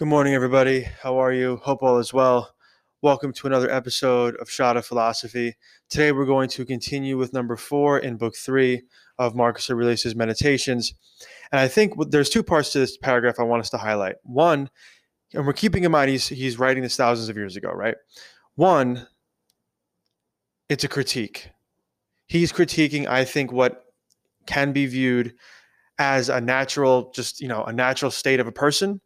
Good morning, everybody. How are you? Hope all is well. Welcome to another episode of Shot of Philosophy. Today, we're going to continue with number four in book three of Marcus Aurelius' Meditations. And I think there's two parts to this paragraph I want us to highlight. One, and we're keeping in mind he's, he's writing this thousands of years ago, right? One, it's a critique. He's critiquing, I think, what can be viewed as a natural, just, you know, a natural state of a person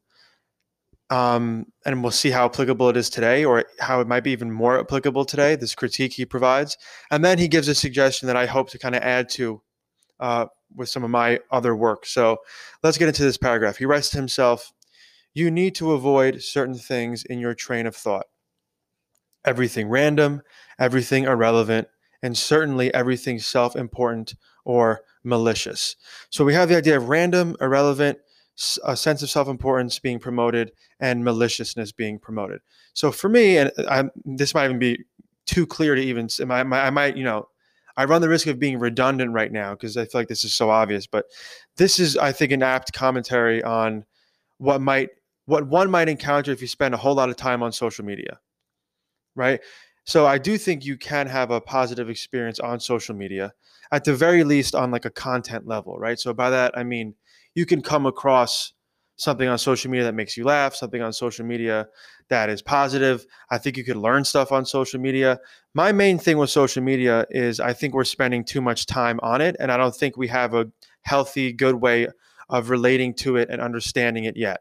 um, and we'll see how applicable it is today or how it might be even more applicable today this critique he provides. And then he gives a suggestion that i hope to kind of add to uh, with some of my other work. So let's get into this paragraph. He writes to himself you need to avoid certain things in your train of thought. Everything random everything irrelevant and certainly everything self-important or malicious. So we have the idea of random irrelevant a sense of self-importance being promoted and maliciousness being promoted. So for me, and uh, I'm, this might even be too clear to even, I I might, you know, I run the risk of being redundant right now because I feel like this is so obvious, but this is, I think, an apt commentary on what might, what one might encounter if you spend a whole lot of time on social media, right? So I do think you can have a positive experience on social media, at the very least on like a content level, right? So by that I mean you can come across something on social media that makes you laugh, something on social media that is positive. I think you could learn stuff on social media. My main thing with social media is I think we're spending too much time on it, and I don't think we have a healthy, good way of relating to it and understanding it yet.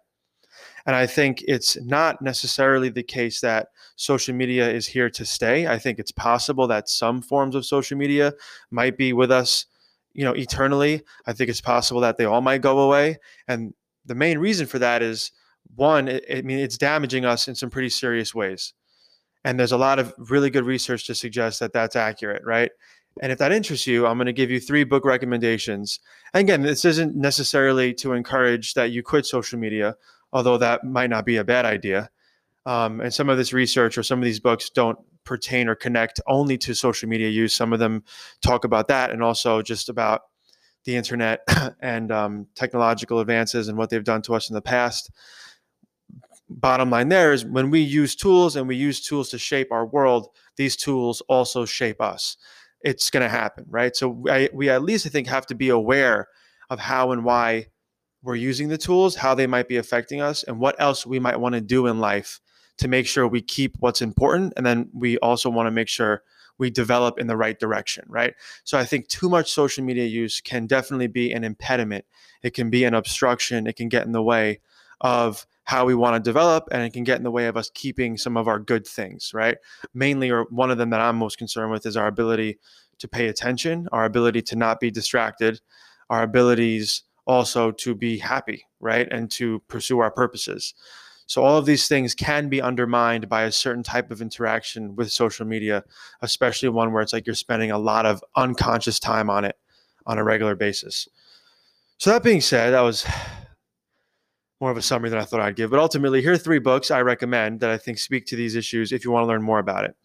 And I think it's not necessarily the case that social media is here to stay. I think it's possible that some forms of social media might be with us you know, eternally. I think it's possible that they all might go away. And the main reason for that is one, I mean, it's damaging us in some pretty serious ways. And there's a lot of really good research to suggest that that's accurate, right? And if that interests you, I'm going to give you three book recommendations. And again, this isn't necessarily to encourage that you quit social media, although that might not be a bad idea. Um, and some of this research or some of these books don't pertain or connect only to social media use. Some of them talk about that and also just about the internet and um, technological advances and what they've done to us in the past. Bottom line there is when we use tools and we use tools to shape our world, these tools also shape us. It's going to happen, right? So I, we at least, I think, have to be aware of how and why we're using the tools, how they might be affecting us, and what else we might want to do in life to make sure we keep what's important. And then we also want to make sure we develop in the right direction, right? So I think too much social media use can definitely be an impediment. It can be an obstruction. It can get in the way of how we want to develop and it can get in the way of us keeping some of our good things, right? Mainly, or one of them that I'm most concerned with is our ability to pay attention, our ability to not be distracted, our abilities also to be happy, right? And to pursue our purposes. So all of these things can be undermined by a certain type of interaction with social media, especially one where it's like you're spending a lot of unconscious time on it on a regular basis. So that being said, that was more of a summary than I thought I'd give. But ultimately, here are three books I recommend that I think speak to these issues if you want to learn more about it.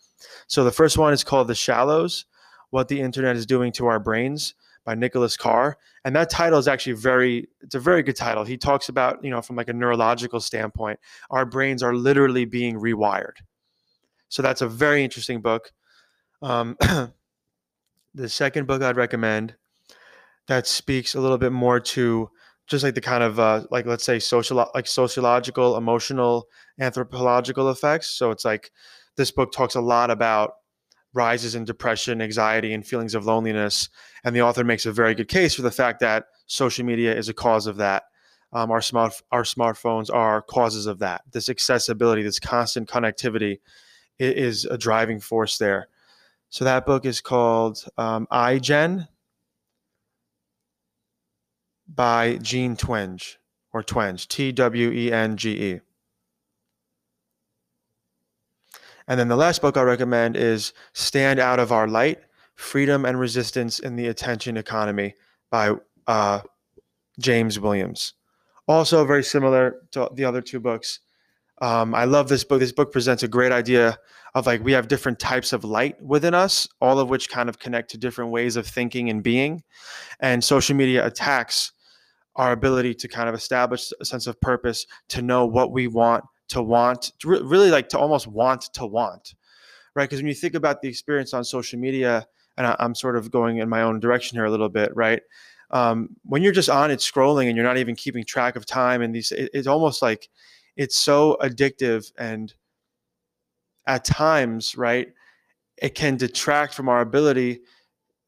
So the first one is called The Shallows What the Internet is Doing to Our Brains by Nicholas Carr. And that title is actually very, it's a very good title. He talks about, you know, from like a neurological standpoint, our brains are literally being rewired. So that's a very interesting book. Um, the second book I'd recommend that speaks a little bit more to just like the kind of uh, like let's say social like sociological, emotional, anthropological effects. So it's like this book talks a lot about rises in depression, anxiety, and feelings of loneliness. And the author makes a very good case for the fact that social media is a cause of that. Um, our smart our smartphones are causes of that. This accessibility, this constant connectivity, is a driving force there. So that book is called um, iGen by Jean Twenge or Twenge, T W E N G E. And then the last book I recommend is Stand Out of Our Light Freedom and Resistance in the Attention Economy by uh, James Williams. Also, very similar to the other two books. Um, I love this book. This book presents a great idea of like we have different types of light within us, all of which kind of connect to different ways of thinking and being. And social media attacks our ability to kind of establish a sense of purpose, to know what we want, to want, to re- really like to almost want to want, right? Because when you think about the experience on social media, and I, am sort of going in my own direction here a little bit, right? Um, when you're just on it scrolling and you're not even keeping track of time, and these, it, it's almost like it's so addictive and at times, right, it can detract from our ability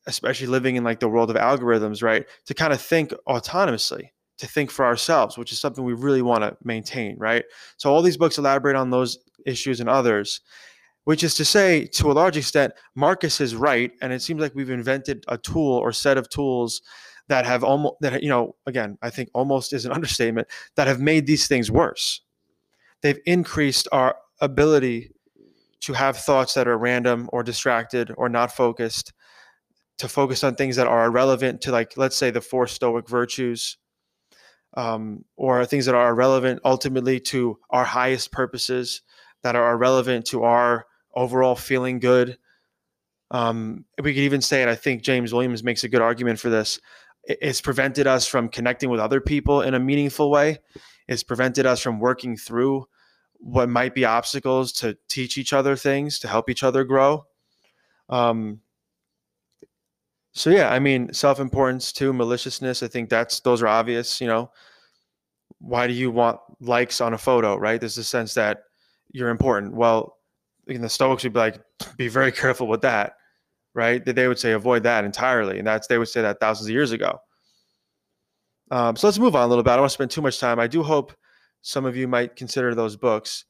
especially living in like the world of algorithms, right? To kind of think autonomously, to think for ourselves, which is something we really want to maintain, right? So all these books elaborate on those issues and others, which is to say, to a large extent, Marcus is right, and it seems like we've invented a tool or set of tools that have almost that you know again i think almost is an understatement that have made these things worse they've increased our ability to have thoughts that are random or distracted or not focused to focus on things that are irrelevant to like let's say the four stoic virtues um, or things that are relevant ultimately to our highest purposes that are relevant to our overall feeling good. Um, we could even say and i think james williams makes a good argument for this it's prevented us from connecting with other people in a meaningful way. It's prevented us from working through what might be obstacles to teach each other things to help each other grow. Um, so yeah, I mean, self-importance too, maliciousness. I think that's those are obvious. You know, why do you want likes on a photo? Right? There's a sense that you're important. Well, in the Stoics would be like, be very careful with that, right? That they would say avoid that entirely, and that's they would say that thousands of years ago. Um, so let's move on a little bit. I don't want to spend too much time. I do hope some of you might consider those books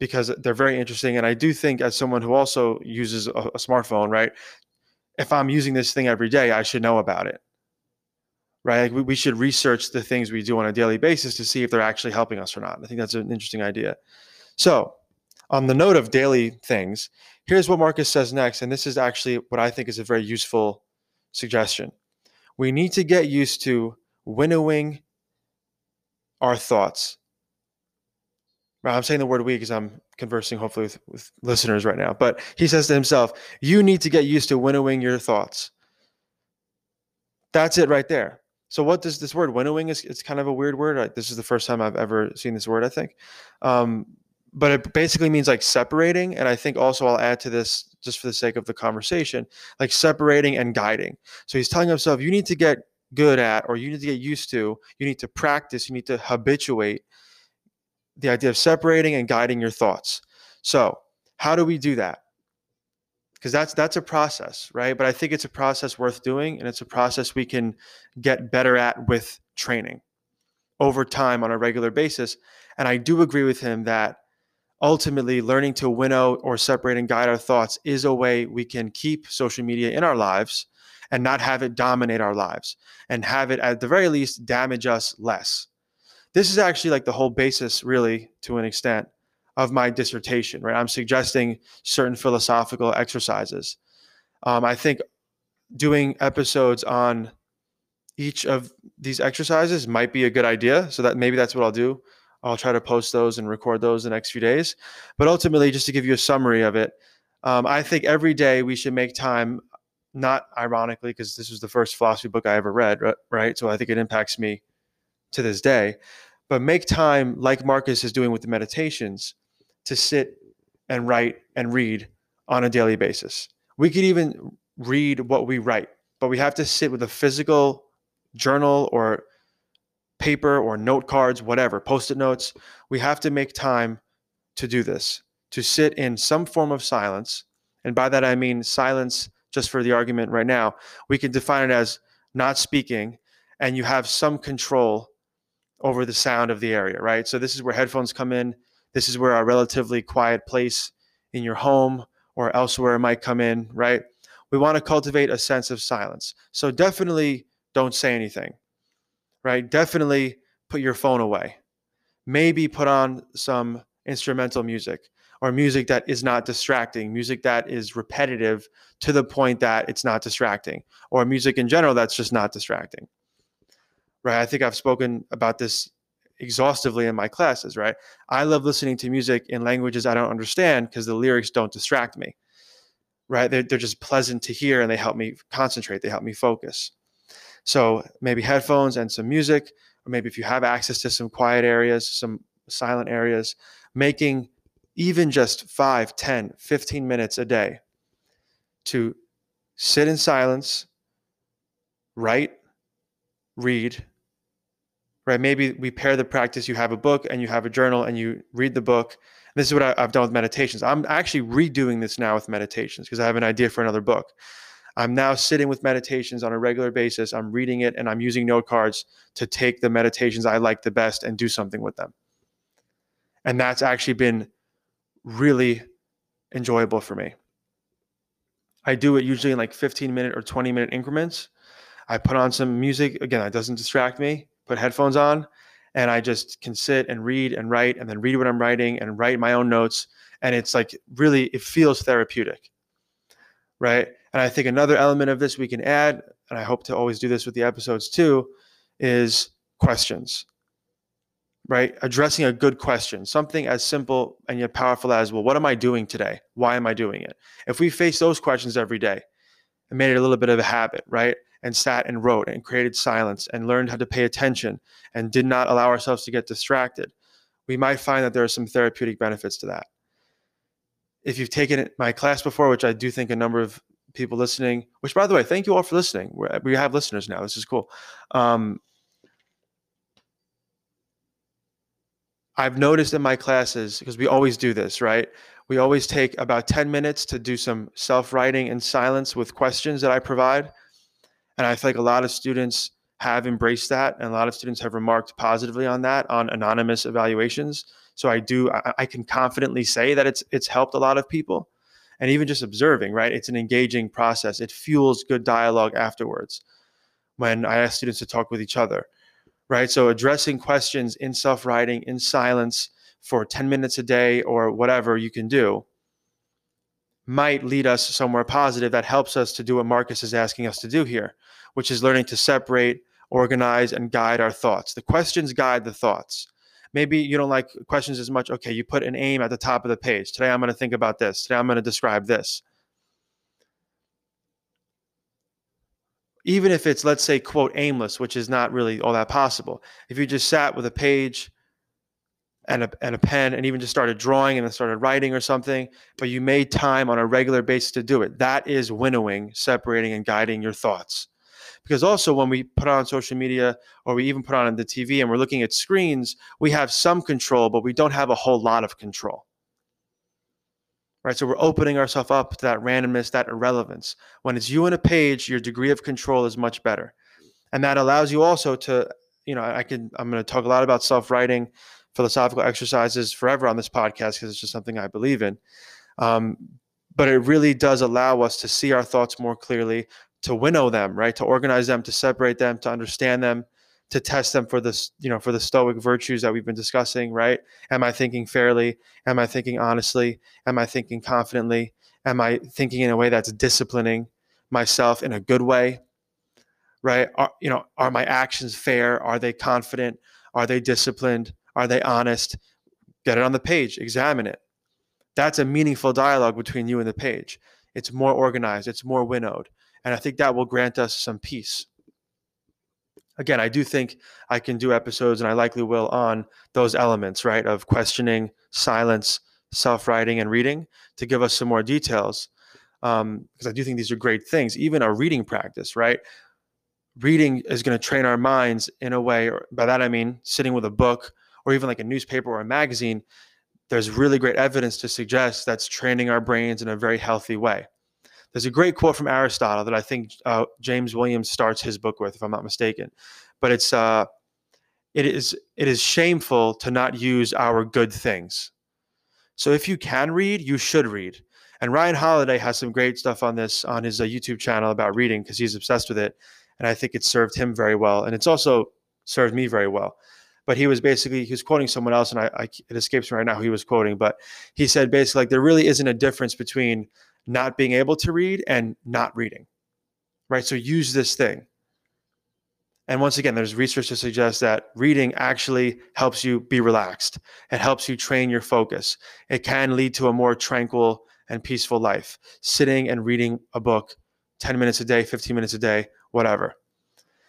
because they're very interesting, and I do think as someone who also uses a, a smartphone, right, if I'm using this thing every day, I should know about it. Right? Like we, we should research the things we do on a daily basis to see if they're actually helping us or not. I think that's an interesting idea. So, on the note of daily things, here's what Marcus says next. And this is actually what I think is a very useful suggestion. We need to get used to winnowing our thoughts. Right? I'm saying the word we because I'm conversing hopefully with, with listeners right now. But he says to himself, You need to get used to winnowing your thoughts. That's it right there. So what does this word winnowing is? It's kind of a weird word. Like, This is the first time I've ever seen this word. I think, um, but it basically means like separating. And I think also I'll add to this just for the sake of the conversation, like separating and guiding. So he's telling himself, you need to get good at, or you need to get used to, you need to practice, you need to habituate the idea of separating and guiding your thoughts. So, how do we do that? Because that's that's a process, right? But I think it's a process worth doing, and it's a process we can get better at with training over time on a regular basis. And I do agree with him that ultimately learning to winnow or separate and guide our thoughts is a way we can keep social media in our lives and not have it dominate our lives and have it at the very least damage us less this is actually like the whole basis, really, to an extent, of my dissertation, right? I'm suggesting certain philosophical exercises. Um, I think doing episodes on each of these exercises might be a good idea. So that maybe that's what I'll do. I'll try to post those and record those the next few days. But ultimately, just to give you a summary of it, um, I think every day we should make time, not ironically, because this was the first philosophy book I ever read, right? So I think it impacts me to this day. But make time, like Marcus is doing with the meditations, to sit and write and read on a daily basis. We could even read what we write, but we have to sit with a physical journal or paper or note cards, whatever, post it notes. We have to make time to do this, to sit in some form of silence. And by that, I mean silence, just for the argument right now, we can define it as not speaking, and you have some control over the sound of the area, right? So this is where headphones come in. This is where a relatively quiet place in your home or elsewhere might come in, right? We want to cultivate a sense of silence. So definitely don't say anything, right? Definitely put your phone away. Maybe put on some instrumental music or music that is not distracting, music that is repetitive to the point that it's not distracting, or music in general that's just not distracting right? I think I've spoken about this exhaustively in my classes, right? I love listening to music in languages I don't understand because the lyrics don't distract me, right? They're, they're just pleasant to hear and they help me concentrate, they help me focus. So maybe headphones and some music, or maybe if you have access to some quiet areas, some silent areas, making even just 5, 10, 15 minutes a day to sit in silence, write, read, right? Maybe we pair the practice. You have a book and you have a journal and you read the book. This is what I, have done with meditations. I'm actually redoing this now with meditations because I have an idea for another book. I'm now sitting with meditations on a regular basis. I'm reading it and I'm using note cards to take the meditations I like the best and do something with them. And that's actually been really enjoyable for me. I do it usually in like 15 minute or 20 minute increments. I put on some music. Again, that doesn't distract me put headphones on and I just can sit and read and write and then read what I'm writing and write my own notes. And it's like really, it feels therapeutic. Right. And I think another element of this we can add, and I hope to always do this with the episodes too, is questions. Right. Addressing a good question, something as simple and yet powerful as, well, what am I doing today? Why am I doing it? If we face those questions every day and made it a little bit of a habit, right? And sat and wrote and created silence and learned how to pay attention and did not allow ourselves to get distracted, we might find that there are some therapeutic benefits to that. If you've taken my class before, which I do think a number of people listening, which by the way, thank you all for listening. we have listeners now. This is cool. Um, I've noticed in my classes, because we always do this, right? We always take about 10 minutes to do some self writing in silence with questions that I provide. And I feel like a lot of students have embraced that, and a lot of students have remarked positively on that on anonymous evaluations. So I do, I, I can confidently say that it's it's helped a lot of people, and even just observing, right? It's an engaging process. It fuels good dialogue afterwards. When I ask students to talk with each other, right? So addressing questions in self-writing, in silence, for 10 minutes a day or whatever you can do might lead us somewhere positive that helps us to do what Marcus is asking us to do here, which is learning to separate, organize, and guide our thoughts. The questions guide the thoughts. Maybe you don't like questions as much. Okay, you put an aim at the top of the page. Today I'm going to think about this. Today I'm going to describe this. Even if it's, let's say, quote, aimless, which is not really all that possible. If you just sat with a page, and a, and a pen and even just started drawing and then started writing or something, but you made time on a regular basis to do it. That is winnowing, separating, and guiding your thoughts. Because also, when we put on social media or we even put on the TV and we're looking at screens, we have some control, but we don't have a whole lot of control. Right? So we're opening ourselves up to that randomness, that irrelevance. When it's you and a page, your degree of control is much better. And that allows you also to, you know, I can, I'm going to talk a lot about self writing philosophical exercises forever on this podcast because it's just something I believe in. Um, but it really does allow us to see our thoughts more clearly, to winnow them, right? To organize them, to separate them, to understand them, to test them for this, you know, for the stoic virtues that we've been discussing, right? Am I thinking fairly? Am I thinking honestly? Am I thinking confidently? Am I thinking in a way that's disciplining myself in a good way? Right? Are, you know, are my actions fair? Are they confident? Are they disciplined? Are they honest? Get it on the page, examine it. That's a meaningful dialogue between you and the page. It's more organized, it's more winnowed. And I think that will grant us some peace. Again, I do think I can do episodes, and I likely will, on those elements, right, of questioning, silence, self writing, and reading to give us some more details. Because um, I do think these are great things. Even a reading practice, right? Reading is going to train our minds in a way, by that I mean sitting with a book or even like a newspaper or a magazine, there's really great evidence to suggest that's training our brains in a very healthy way. There's a great quote from Aristotle that I think uh, James Williams starts his book with, if I'm not mistaken. But it's uh, it is it is shameful to not use our good things. So if you can read, you should read. And Ryan Holiday has some great stuff on this on his uh, YouTube channel about reading because he's obsessed with it, and I think it served him very well, and it's also served me very well but he was basically he was quoting someone else, and I, I it escapes me right now who he was quoting, but he said basically like there really isn't a difference between not being able to read and not reading, right? So use this thing. And once again, there's research to suggest that reading actually helps you be relaxed. It helps you train your focus. It can lead to a more tranquil and peaceful life. Sitting and reading a book 10 minutes a day, 15 minutes a day, whatever.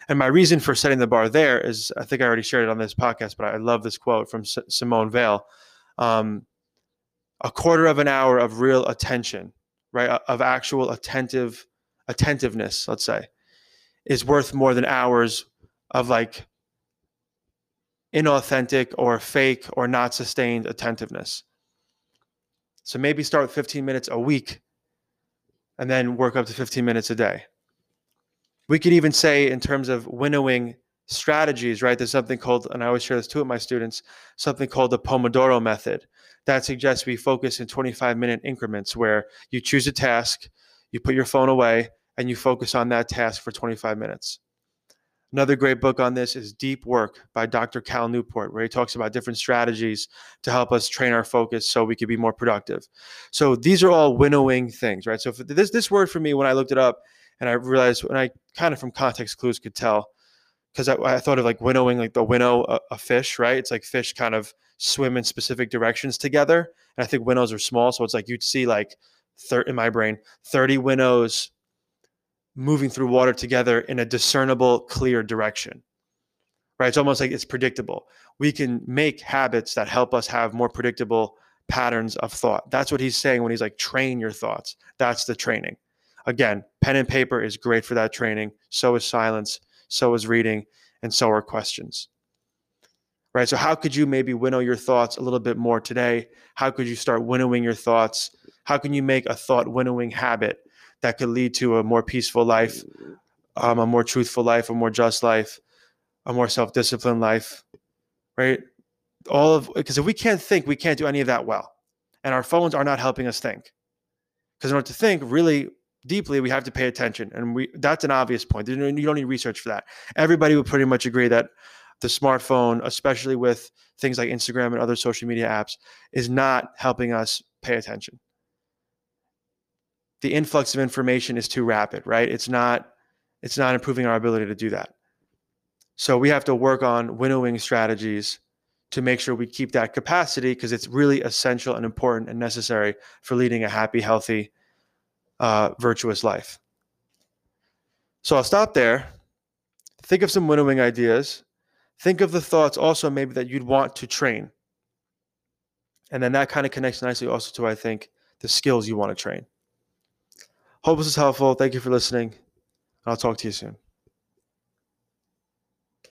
And my reason for setting the bar there is I think I already shared it on this podcast, but I love this quote from S- Simone Weil. Um, a quarter of an hour of real attention, right? Of actual attentive attentiveness, let's say, is worth more than hours of like inauthentic or fake or not sustained attentiveness. So maybe start with 15 minutes a week and then work up to 15 minutes a day. We could even say, in terms of winnowing strategies, right? There's something called, and I always share this too with my students, something called the Pomodoro method. That suggests we focus in 25 minute increments where you choose a task, you put your phone away, and you focus on that task for 25 minutes. Another great book on this is Deep Work by Dr. Cal Newport, where he talks about different strategies to help us train our focus so we could be more productive. So these are all winnowing things, right? So this this word for me when I looked it up, and I realized when I kind of from context clues could tell because I, I, thought of like winnowing like the winnow a, a, fish right? It's like fish kind of swim in specific directions together and i think winnows are small so it's like you'd see like thir- in my brain 30 winnows moving through water together in a discernible clear direction right? It's almost like it's predictable. We can make habits that help us have more predictable patterns of thought. That's what he's saying when he's like train your thoughts. That's the training. Again, pen and paper is great for that training. So is silence, so is reading, and so are questions. Right? So, how could you maybe winnow your thoughts a little bit more today? How could you start winnowing your thoughts? How can you make a thought winnowing habit that could lead to a more peaceful life, um, a more truthful life, a more just life, a more self disciplined life? Right? All of because if we can't think, we can't do any of that well. And our phones are not helping us think. Because in order to think, really, deeply, we have to pay attention. And we that's an obvious point. You don't need research for that. Everybody would pretty much agree that the smartphone, especially with things like Instagram and other social media apps, is not helping us pay attention. The influx of information is too rapid, right? It's not it's not improving our ability to do that. So we have to work on winnowing strategies to make sure we keep that capacity because it's really essential and important and necessary for leading a happy, healthy, uh, virtuous life. So I'll stop there. Think of some winnowing ideas. Think of the thoughts also maybe that you'd want to train. And then that kind of connects nicely also to, I think, the skills you want to train. Hope this is helpful. Thank you for listening. I'll talk to you soon.